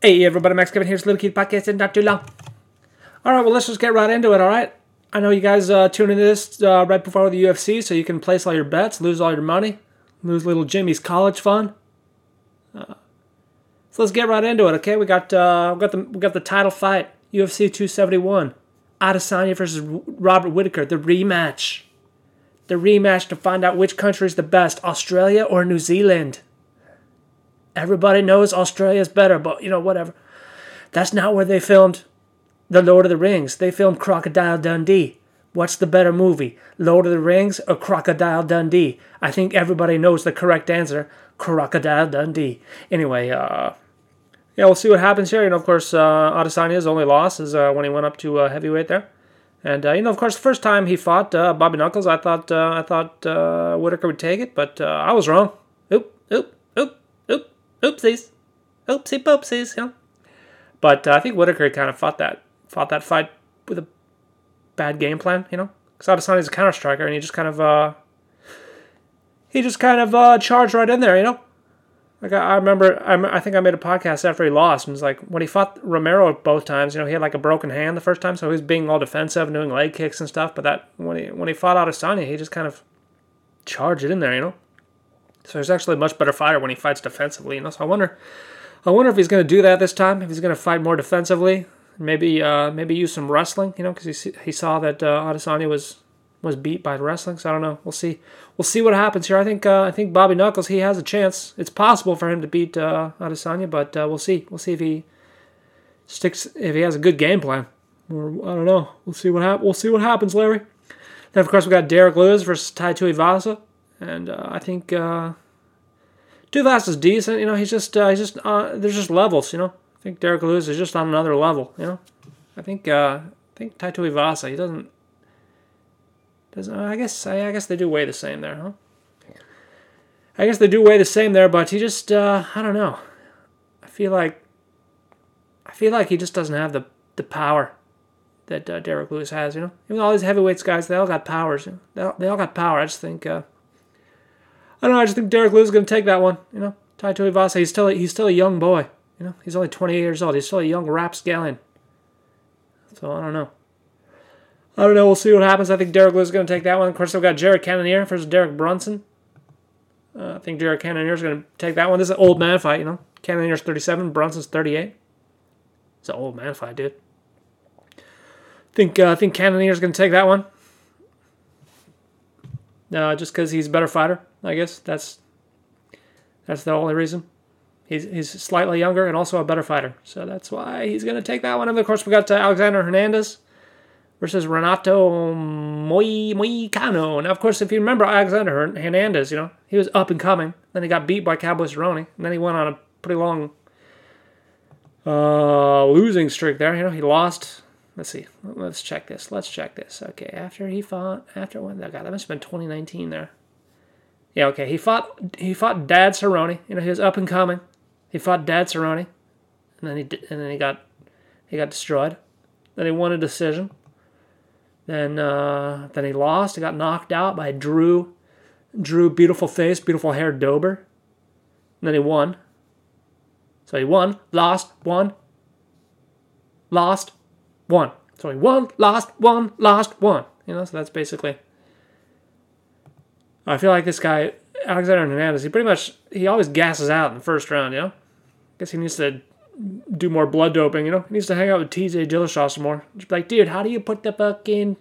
Hey everybody, Max Kevin here. It's Little Kid Podcast in not too long. Alright, well let's just get right into it, alright? I know you guys uh, tune into this uh, right before the UFC, so you can place all your bets, lose all your money, lose little Jimmy's college fund. Uh, so let's get right into it, okay? We got uh, we got the we got the title fight, UFC 271, Adesanya versus Robert Whitaker, the rematch, the rematch to find out which country is the best, Australia or New Zealand. Everybody knows Australia's better, but you know, whatever. That's not where they filmed The Lord of the Rings. They filmed Crocodile Dundee. What's the better movie, Lord of the Rings or Crocodile Dundee? I think everybody knows the correct answer Crocodile Dundee. Anyway, uh, yeah, we'll see what happens here. You know, of course, uh, Adesanya's only loss is uh, when he went up to uh, heavyweight there. And uh, you know, of course, the first time he fought uh, Bobby Knuckles, I thought uh, I thought uh, Whitaker would take it, but uh, I was wrong. Oop, oop, oop, oop oopsies, oopsie poopsies, you know. But uh, I think Whitaker kind of fought that fought that fight with a bad game plan, you know. Because Adesanya's a counter striker, and he just kind of uh, he just kind of uh, charged right in there, you know. Like I, I remember, I, I think I made a podcast after he lost, and it's like when he fought Romero both times, you know, he had like a broken hand the first time, so he was being all defensive and doing leg kicks and stuff. But that when he when he fought Adesanya, he just kind of charged it in there, you know. So he's actually a much better fighter when he fights defensively. You know, so I wonder, I wonder if he's going to do that this time. If he's going to fight more defensively, maybe uh, maybe use some wrestling. You know, because he he saw that uh, Adesanya was was beat by wrestling. So I don't know. We'll see. We'll see what happens here. I think uh, I think Bobby Knuckles he has a chance. It's possible for him to beat uh, Adesanya, but uh, we'll see. We'll see if he sticks if he has a good game plan. Or I don't know. We'll see what hap- We'll see what happens, Larry. Then of course we got Derrick Lewis versus Tai Tuivasa and uh, I think uh, Tuivasa is decent. You know, he's just uh, he's just uh, there's just levels. You know, I think Derrick Lewis is just on another level. You know, I think uh, I think Tai Tuivasa he doesn't doesn't. I guess I, I guess they do weigh the same there, huh? I guess they do weigh the same there, but he just uh, I don't know. I feel like I feel like he just doesn't have the the power that uh, Derrick Lewis has. You know, even all these heavyweights guys, they all got powers. You know? they, all, they all got power. I just think. I don't know. I just think Derrick Lewis is going to take that one. You know, Tai Tuivasa, he's still a, he's still a young boy. You know, he's only 28 years old. He's still a young rapscallion. So I don't know. I don't know. We'll see what happens. I think Derek Lewis is going to take that one. Of course, we've got Jared Cannonier versus Derek Brunson. Uh, I think Jared Cannonier is going to take that one. This is an old man fight, you know. Cannonier's 37, Brunson's 38. It's an old man fight, dude. Think uh, I think Cannonier's going to take that one. Uh, just because he's a better fighter, I guess that's that's the only reason. He's he's slightly younger and also a better fighter, so that's why he's going to take that one. And of course, we got Alexander Hernandez versus Renato Moicano. Now, of course, if you remember Alexander Hernandez, you know he was up and coming. Then he got beat by Cowboy Cerrone, and then he went on a pretty long uh, losing streak there. You know, he lost Let's see. Let's check this. Let's check this. Okay, after he fought, after when? Oh God, that must have been 2019 there. Yeah, okay. He fought. He fought Dad Cerrone. You know, he was up and coming. He fought Dad Cerrone, and then he and then he got he got destroyed. Then he won a decision. Then uh, then he lost. He got knocked out by Drew, Drew beautiful face, beautiful hair Dober. And then he won. So he won, lost, won, lost, one. So he won, lost, one, lost, one. You know, so that's basically. I feel like this guy, Alexander Hernandez, he pretty much he always gasses out in the first round. You know, I guess he needs to do more blood doping. You know, he needs to hang out with T.J. Dillashaw some more. Just like, dude, how do you put the fucking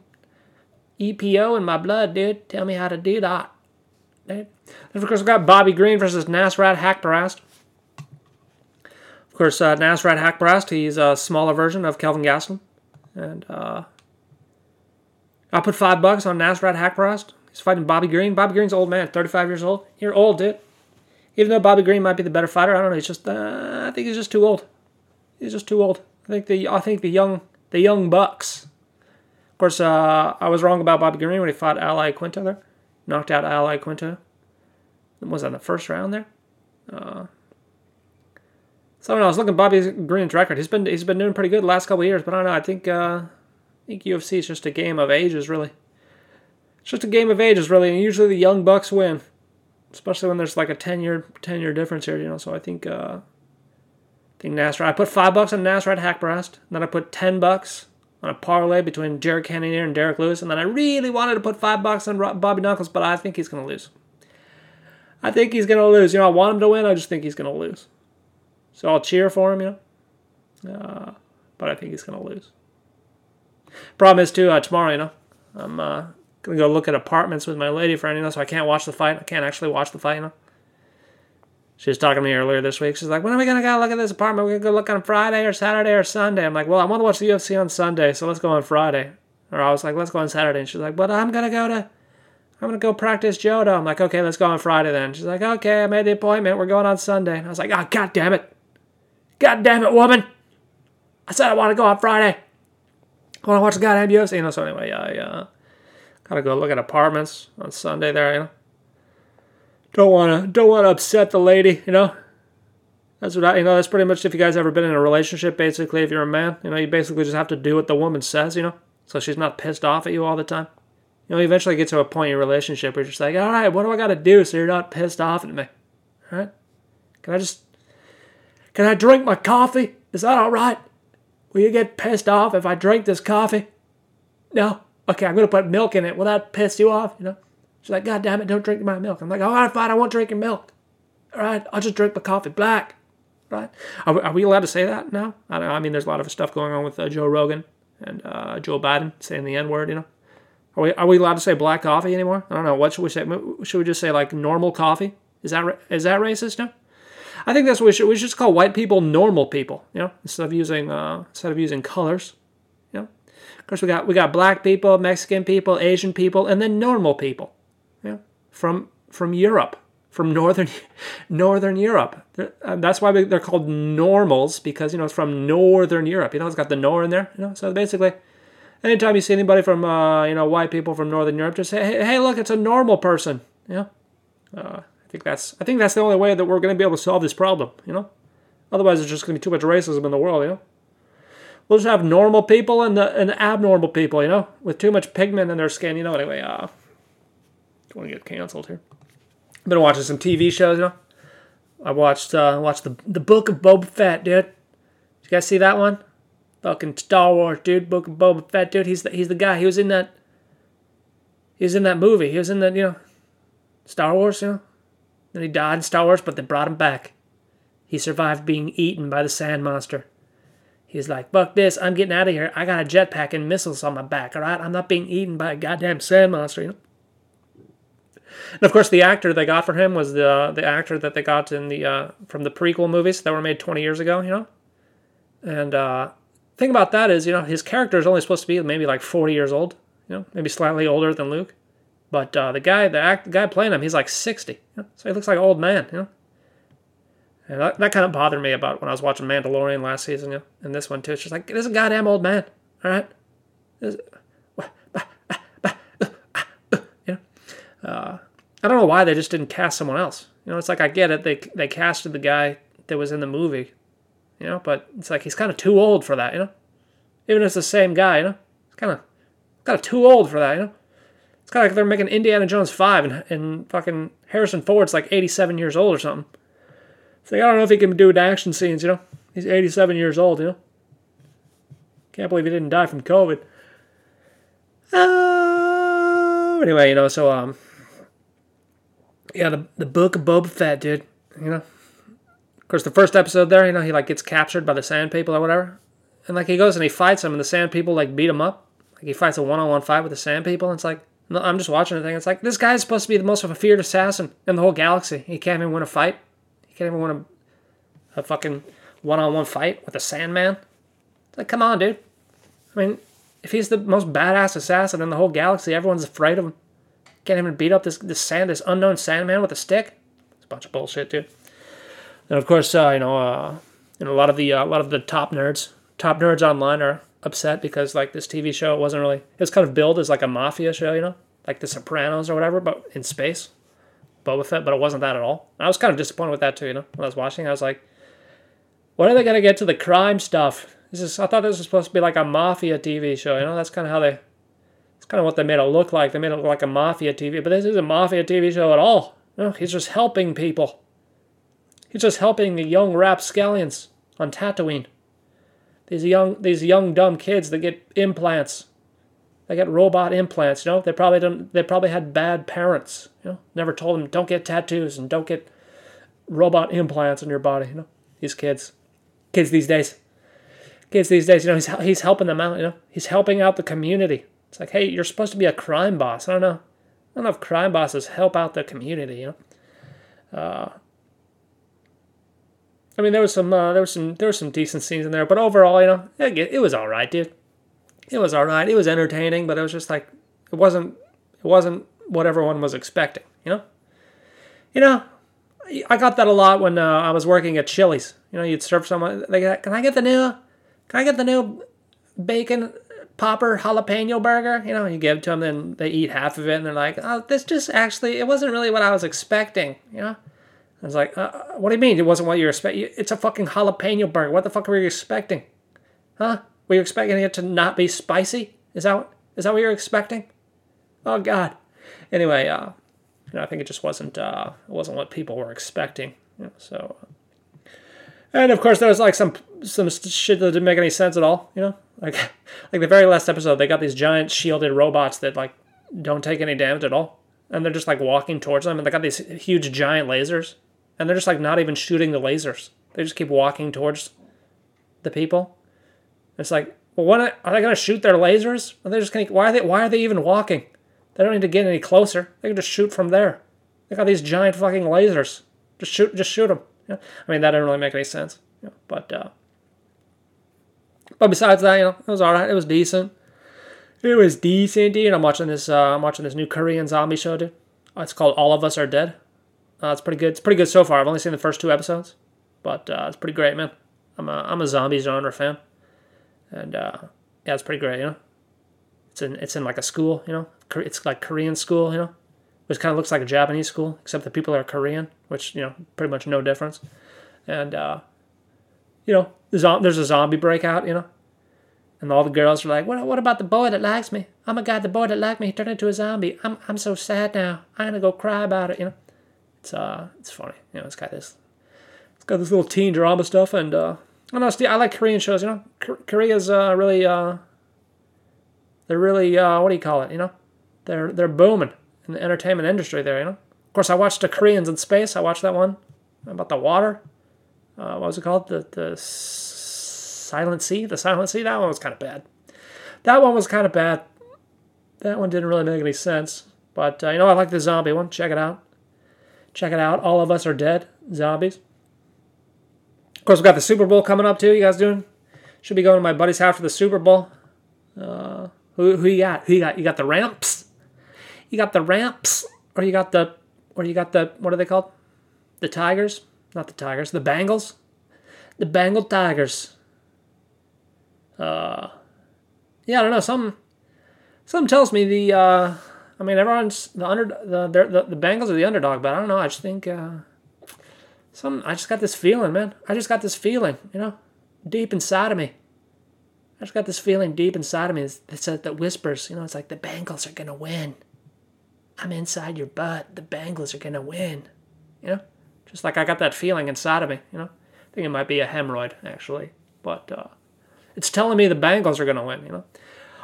EPO in my blood, dude? Tell me how to do that. Dude. And of course, we've got Bobby Green versus Nasrat Haqparast. Of course, uh, Nasrat Haqparast, he's a smaller version of Kelvin Gastelum. And uh, I'll put five bucks on Nasrat Haqparast. He's fighting Bobby Green. Bobby Green's old man, 35 years old. You're old, dude. Even though Bobby Green might be the better fighter, I don't know. He's just, uh, I think he's just too old. He's just too old. I think the, I think the young, the young bucks. Of course, uh, I was wrong about Bobby Green when he fought Al Iaquinta there, knocked out Al Iaquinta. Was that in the first round there? Uh, so I don't know. I was looking at Bobby Green's record. He's been he's been doing pretty good the last couple years, but I don't know. I think uh, I think UFC is just a game of ages, really. It's just a game of ages, really, and usually the young bucks win, especially when there's like a ten year ten year difference here, you know. So I think uh, I think Nasrat. I put five bucks on Nasrat Haqparast. And then I put ten bucks on a parlay between Jared Cannonier and Derrick Lewis. And then I really wanted to put five bucks on Bobby Knuckles, but I think he's to lose. I think he's to lose. You know, I want him to win. I just think he's to lose. So I'll cheer for him, you know. Uh, but I think he's to lose. Problem is, too, uh, tomorrow, you know, I'm uh, to go look at apartments with my lady friend, you know, so I can't watch the fight. I can't actually watch the fight, you know. She was talking to me earlier this week. She's like, when are we to go look at this apartment? We're to go look on Friday or Saturday or Sunday. I'm like, well, I want to watch the UFC on Sunday, so let's go on Friday. Or I was like, let's go on Saturday. And she's like, but I'm to go to I'm gonna go practice judo. I'm like, okay, let's go on Friday then. She's like, okay, I made the appointment. We're going on Sunday. I was like, oh, god damn it, god damn it, woman. I said I want to go on Friday. I want to watch the goddamn UFC. You know, so anyway, yeah, uh, gotta go look at apartments on Sunday there. You know, don't wanna don't wanna upset the lady. You know, that's what I you know. That's pretty much if you guys ever been in a relationship. Basically, if you're a man, you know, you basically just have to do what the woman says. You know, so she's not pissed off at you all the time you know, you eventually get to a point in your relationship where you're just like, all right, what do I got to do so you're not pissed off at me? All right? Can I just, can I drink my coffee? Is that all right? Will you get pissed off if I drink this coffee? No? Okay, I'm going to put milk in it. Will that piss you off? You know? She's like, God damn it, don't drink my milk. I'm like, all right, fine, I won't drink your milk. All right, I'll just drink my coffee black. Right? Are we, are we allowed to say that now? I, I mean, there's a lot of stuff going on with uh, Joe Rogan and uh, Joe Biden saying the N word, you know? Are we, are we allowed to say black coffee anymore? I don't know. What should we say? Should we just say like normal coffee? Is that is that racist now? I think that's what we should. We should just call white people normal people. You know, instead of using uh, instead of using colors. You of course we got we got black people, Mexican people, Asian people, and then normal people. You know, from from Europe, from northern northern Europe. Uh, that's why they're called normals because you know it's from northern Europe. You know, it's got the nor in there. You know, so basically anytime you see anybody from uh, you know white people from Northern Europe, just say, hey, hey look, it's a normal person. Yeah, uh, I think that's I think that's the only way that we're going to be able to solve this problem. You know, otherwise there's just going to be too much racism in the world. You know, we'll just have normal people and the and the abnormal people. You know, with too much pigment in their skin. You know, anyway. Uh, don't want to get canceled here. I've been watching some TV shows. You know, I watched uh, watched the the Book of Boba Fett, dude. Did you guys see that one? Fucking Star Wars, dude. Book of Boba Fett, dude. He's the, he's the guy. He was in that. He was in that movie. He was in that, you know, Star Wars, you know. Then he died in Star Wars, but they brought him back. He survived being eaten by the sand monster. He's like, fuck this, I'm getting out of here. I got a jetpack and missiles on my back, alright? I'm not being eaten by a goddamn sand monster, you know? And of course, the actor they got for him was the the actor that they got in the uh, from the prequel movies that were made 20 years ago, you know. And uh, thing about that is, you know, his character is only supposed to be maybe like 40 years old, you know, maybe slightly older than Luke. But uh, the guy, the, act, the guy playing him, he's like 60. You know? So he looks like an old man, you know. And that, that kind of bothered me about when I was watching Mandalorian last season, and this one too. It's just like, this is a goddamn old man, all right? This, you know? Uh, I don't know why they just didn't cast someone else. You know, it's like I get it. They they casted the guy that was in the movie you know. But it's like he's kind of too old for that, you know. Even if it's the same guy, you know, it's kind of kind of too old for that, you know. It's kind of like they're making Indiana Jones five, and and fucking Harrison Ford's like eighty seven years old or something. It's like I don't know if he can do the action scenes, you know. He's eighty seven years old, you know. Can't believe he didn't die from COVID. Uh, anyway, you know, so um, yeah, the the book of Boba Fett, dude. You know, of course, the first episode there, you know, he like gets captured by the Sand People or whatever, and like he goes and he fights them, and the Sand People like beat him up. Like he fights a one-on-one fight with the Sand People, and it's like I'm just watching the thing. It's like this guy's supposed to be the most of a feared assassin in the whole galaxy. He can't even win a fight. Can't even win a, a fucking one-on-one fight with a Sandman. It's like, come on, dude. I mean, if he's the most badass assassin in the whole galaxy, everyone's afraid of him. Can't even beat up this this sand this unknown Sandman with a stick. It's a bunch of bullshit, dude. And of course, uh, you know, uh, you know, a lot of the uh, a lot of the top nerds, top nerds online are upset because like this TV show it wasn't really it was kind of billed as like a mafia show, you know, like The Sopranos or whatever, but in space, Boba Fett. But it wasn't that at all. I was kind of disappointed with that too, you know. When I was watching, I was like, when are they gonna get to the crime stuff? This is I thought this was supposed to be like a mafia TV show, you know. That's kind of how they. It's kind of what they made it look like. They made it look like a mafia TV, but this isn't a mafia TV show at all. No, he's just helping people. He's just helping the young rapscallions on Tatooine. These young these young dumb kids that get implants. They got robot implants, you know? They probably don't they probably had bad parents, you know? Never told them don't get tattoos and don't get robot implants in your body, you know? These kids. Kids these days. Kids these days, you know, he's he's helping them out, you know? He's helping out the community. It's like, hey, you're supposed to be a crime boss. I don't know. I don't know if crime bosses help out the community, you know? Uh, I mean, there was some, uh, there was some, there was some decent scenes in there, but overall, you know, it, it was all right, dude. It was all right. It was entertaining, but it was just like, it wasn't, it wasn't what everyone was expecting, you know. You know, I got that a lot when uh, I was working at Chili's. You know, you'd serve someone, got, can I get the new, can I get the new bacon popper jalapeno burger? You know, you give it to them, then they eat half of it, and they're like, oh, this just actually, it wasn't really what I was expecting, you know. I was like, uh, what do you mean it wasn't what you were expecting? It's a fucking jalapeno burger. What the fuck were you expecting? Huh? Were you expecting it to not be spicy? Is that is that what you're expecting? Oh God. Anyway, uh, you know, I think it just wasn't uh, it wasn't what people were expecting. You know, so, uh, and of course there was like some some shit that didn't make any sense at all. You know, like like the very last episode, they got these giant shielded robots that like don't take any damage at all, and they're just like walking towards them, and they got these huge giant lasers and they're just like not even shooting the lasers. They just keep walking towards the people. It's like, well, what are they going to shoot their lasers? Are they just going? Why are they? Why are they even walking? They don't need to get any closer. They can just shoot from there. They got these giant fucking lasers. Just shoot. Just shoot them. Yeah. I mean, that didn't really make any sense. Yeah. But uh, but besides that, you know, it was all right. It was decent. It was decent, dude. I'm watching this. Uh, I'm watching this new Korean zombie show, dude. It's called All of Us Are Dead. Uh, it's pretty good. It's pretty good so far. I've only seen the first two episodes, but uh, it's pretty great, man. I'm a I'm a zombie genre fan, and uh, yeah, it's pretty great. You know, it's in it's in like a school. You know, it's like Korean school. You know, which kind of looks like a Japanese school, except the people are Korean, which you know pretty much no difference. And uh, you know, there's a zombie breakout. You know, and all the girls are like, "What? What about the boy that likes me? Oh my God, the boy that liked me he turned into a zombie. I'm I'm so sad now. I'm gonna go cry about it." You know it's uh, it's funny. You know, it's got this, it's got this little teen drama stuff, and uh, I know, I like Korean shows. You know, Korea's uh, really uh, they're really uh, what do you call it? You know, they're they're booming in the entertainment industry there. You know, of course, I watched the Koreans in space. I watched that one about the water. Uh, what was it called? The the Silent Sea. The Silent Sea. That one was kind of bad. That one was kind of bad. That one didn't really make any sense. But uh, you know, I like the zombie one. Check it out. Check it out. All of us are dead. Zombies. Of course, we've got the Super Bowl coming up too. You guys doing? Should be going to my buddy's house for the Super Bowl. Uh, who who you got? Who you got? You got the Rams. You got the Rams, or you got the, or you got the what are they called? The Tigers? Not the Tigers. The Bengals. The Bengal Tigers. Uh, yeah, I don't know. Some, some tells me the uh, I mean, everyone's the under the the the Bengals are the underdog, but I don't know. I just think uh, some. I just got this feeling, man. I just got this feeling, you know, deep inside of me. I just got this feeling deep inside of me that says that whispers, you know, it's like the Bengals are gonna win. I'm inside your butt. The Bengals are gonna win. You know, just like I got that feeling inside of me. You know, I think it might be a hemorrhoid actually, but uh, it's telling me the Bengals are gonna win. You know.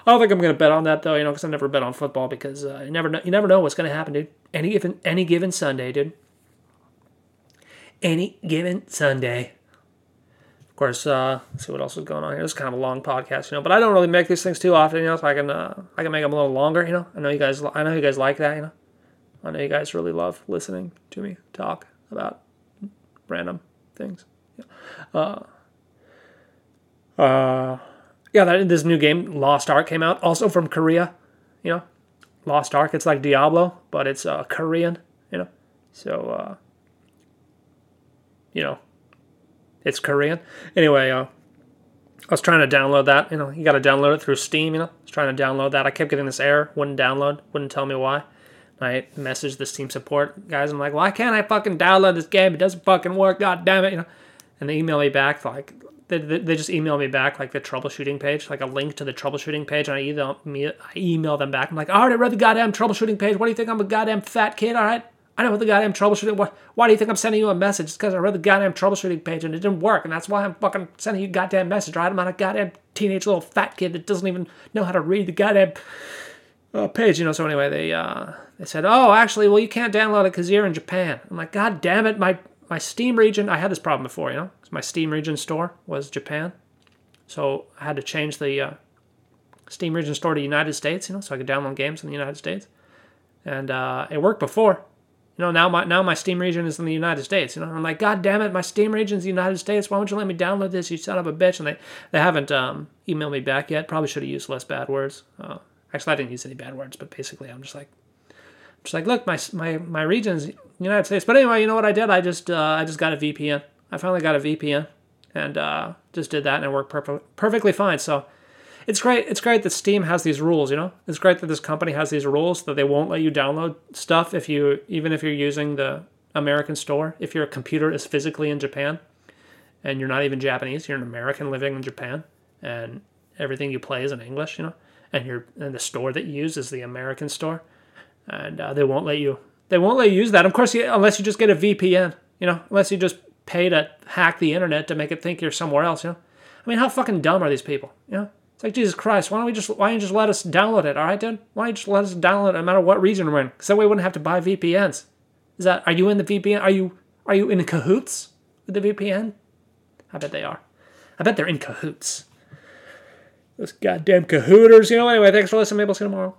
I don't think I'm to bet on that though, you know, because I never bet on football because uh, you never know. You never know what's to happen, dude. Any given any given Sunday, dude. Any given Sunday. Of course, uh, see what else is going on here. It's kind of a long podcast, you know, but I don't really make these things too often, you know, so I can uh, I can make them a little longer, you know. I know you guys I know you guys like that, you know. I know you guys really love listening to me talk about random things. Yeah. Uh, uh, yeah, that, this new game, Lost Ark, came out, also from Korea. You know, Lost Ark. It's like Diablo, but it's uh, Korean. You know, so uh, you know, it's Korean. Anyway, uh, I was trying to download that. You know, you got to download it through Steam. You know, I was trying to download that. I kept getting this error, wouldn't download, wouldn't tell me why. I messaged the Steam support guys. I'm like, why can't I fucking download this game? It doesn't fucking work. God damn it, you know. And they email me back like, they, they just email me back like the troubleshooting page, like a link to the troubleshooting page, and I email me I email them back. I'm like, I already read the goddamn troubleshooting page. What do you think? I'm a goddamn fat kid. All right, I know what the goddamn troubleshooting. Why, why do you think I'm sending you a message? It's because I read the goddamn troubleshooting page and it didn't work, and that's why I'm fucking sending you a goddamn message, right? I'm not a goddamn teenage little fat kid that doesn't even know how to read the goddamn uh, page, you know. So anyway, they uh, they said, oh, actually, well, you can't download it because you're in Japan. I'm like, god damn it, my my Steam region. I had this problem before, you know. My Steam region store was Japan, so I had to change the uh, Steam region store to United States, you know, so I could download games in the United States, and uh, it worked before. You know, now my now my Steam region is in the United States. You know, I'm like, God damn it, my Steam region is the United States. Why won't you let me download this? You son of a bitch! And they they haven't um, emailed me back yet. Probably should have used less bad words. Uh, actually, I didn't use any bad words, but basically, I'm just like, just like, look, my my my region's United States. But anyway, you know what I did? I just uh, I just got a VPN. I finally got a VPN and uh, just did that, and it worked perf- perfectly fine. So it's great. It's great that Steam has these rules. You know, it's great that this company has these rules that they won't let you download stuff if you even if you're using the American store. If your computer is physically in Japan, and you're not even Japanese, you're an American living in Japan, and everything you play is in English. You know, and you're and the store that you use is the American store, and uh, they won't let you. They won't let you use that. Of course, you, unless you just get a VPN. You know, unless you just pay to hack the internet to make it think you're somewhere else. You know, I mean, how fucking dumb are these people? You know. It's like Jesus Christ. Why don't we just why don't you just let us download it? All right, dude. Why don't you just let us download it no matter what region we're in? Because that way we wouldn't have to buy VPNs. Is that are you in the VPN? Are you are you in cahoots with the VPN? I bet they are. I bet they're in cahoots. Those goddamn cahooters. You know. Anyway, thanks for listening. Maybe I'll see you tomorrow.